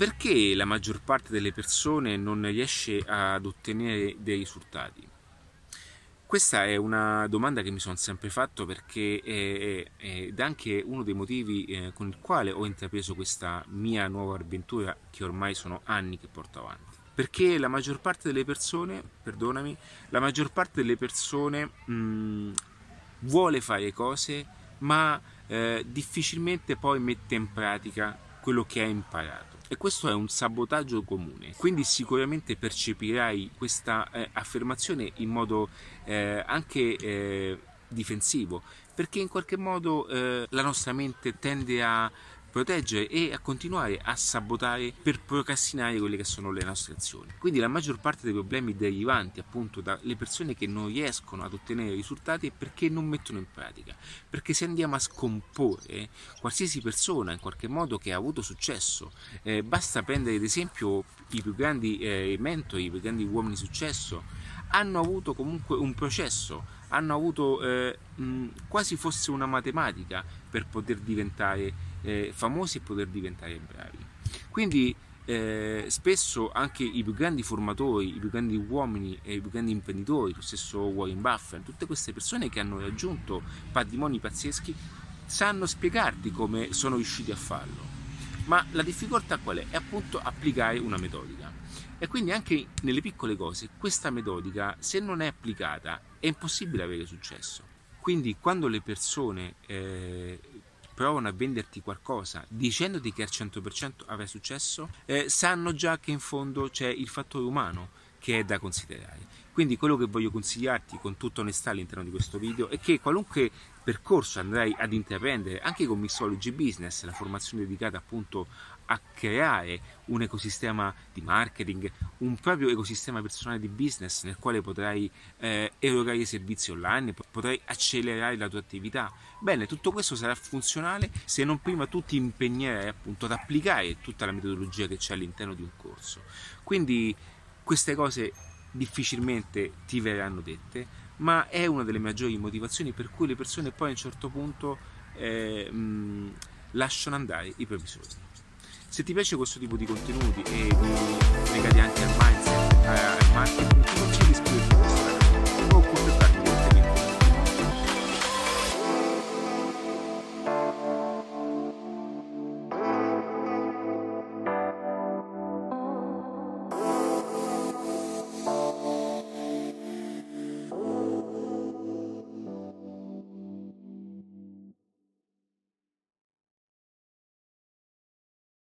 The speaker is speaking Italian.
perché la maggior parte delle persone non riesce ad ottenere dei risultati? Questa è una domanda che mi sono sempre fatto perché è, ed è anche uno dei motivi eh, con il quale ho intrapreso questa mia nuova avventura che ormai sono anni che porto avanti. Perché la maggior parte delle persone, perdonami, la maggior parte delle persone mh, mm, vuole fare cose ma eh, difficilmente poi mette in pratica quello che ha imparato e questo è un sabotaggio comune. Quindi sicuramente percepirai questa eh, affermazione in modo eh, anche eh, difensivo, perché in qualche modo eh, la nostra mente tende a proteggere e a continuare a sabotare per procrastinare quelle che sono le nostre azioni. Quindi la maggior parte dei problemi derivanti appunto dalle persone che non riescono ad ottenere risultati è perché non mettono in pratica. Perché se andiamo a scomporre qualsiasi persona in qualche modo che ha avuto successo, eh, basta prendere ad esempio i più grandi eh, mentori, i più grandi uomini di successo, hanno avuto comunque un processo, hanno avuto eh, mh, quasi fosse una matematica per poter diventare eh, famosi e poter diventare bravi. Quindi eh, spesso anche i più grandi formatori, i più grandi uomini e i più grandi imprenditori, lo stesso Warren Buffett, tutte queste persone che hanno raggiunto patrimoni pazzeschi, sanno spiegarti come sono riusciti a farlo. Ma la difficoltà qual è? È appunto applicare una metodica. E quindi anche nelle piccole cose questa metodica, se non è applicata, è impossibile avere successo. Quindi quando le persone eh, provano a venderti qualcosa dicendoti che al 100% avrai successo, eh, sanno già che in fondo c'è il fattore umano che è da considerare. Quindi quello che voglio consigliarti con tutta onestà all'interno di questo video è che qualunque percorso andrai ad intraprendere, anche con Mixology Business, la formazione dedicata appunto a creare un ecosistema di marketing, un proprio ecosistema personale di business nel quale potrai eh, erogare servizi online, potrai accelerare la tua attività. Bene, tutto questo sarà funzionale se non prima tu ti impegnerai appunto ad applicare tutta la metodologia che c'è all'interno di un corso. Quindi queste cose difficilmente ti verranno dette, ma è una delle maggiori motivazioni per cui le persone poi a un certo punto eh, mh, lasciano andare i propri soldi. Se ti piace questo tipo di contenuti e legati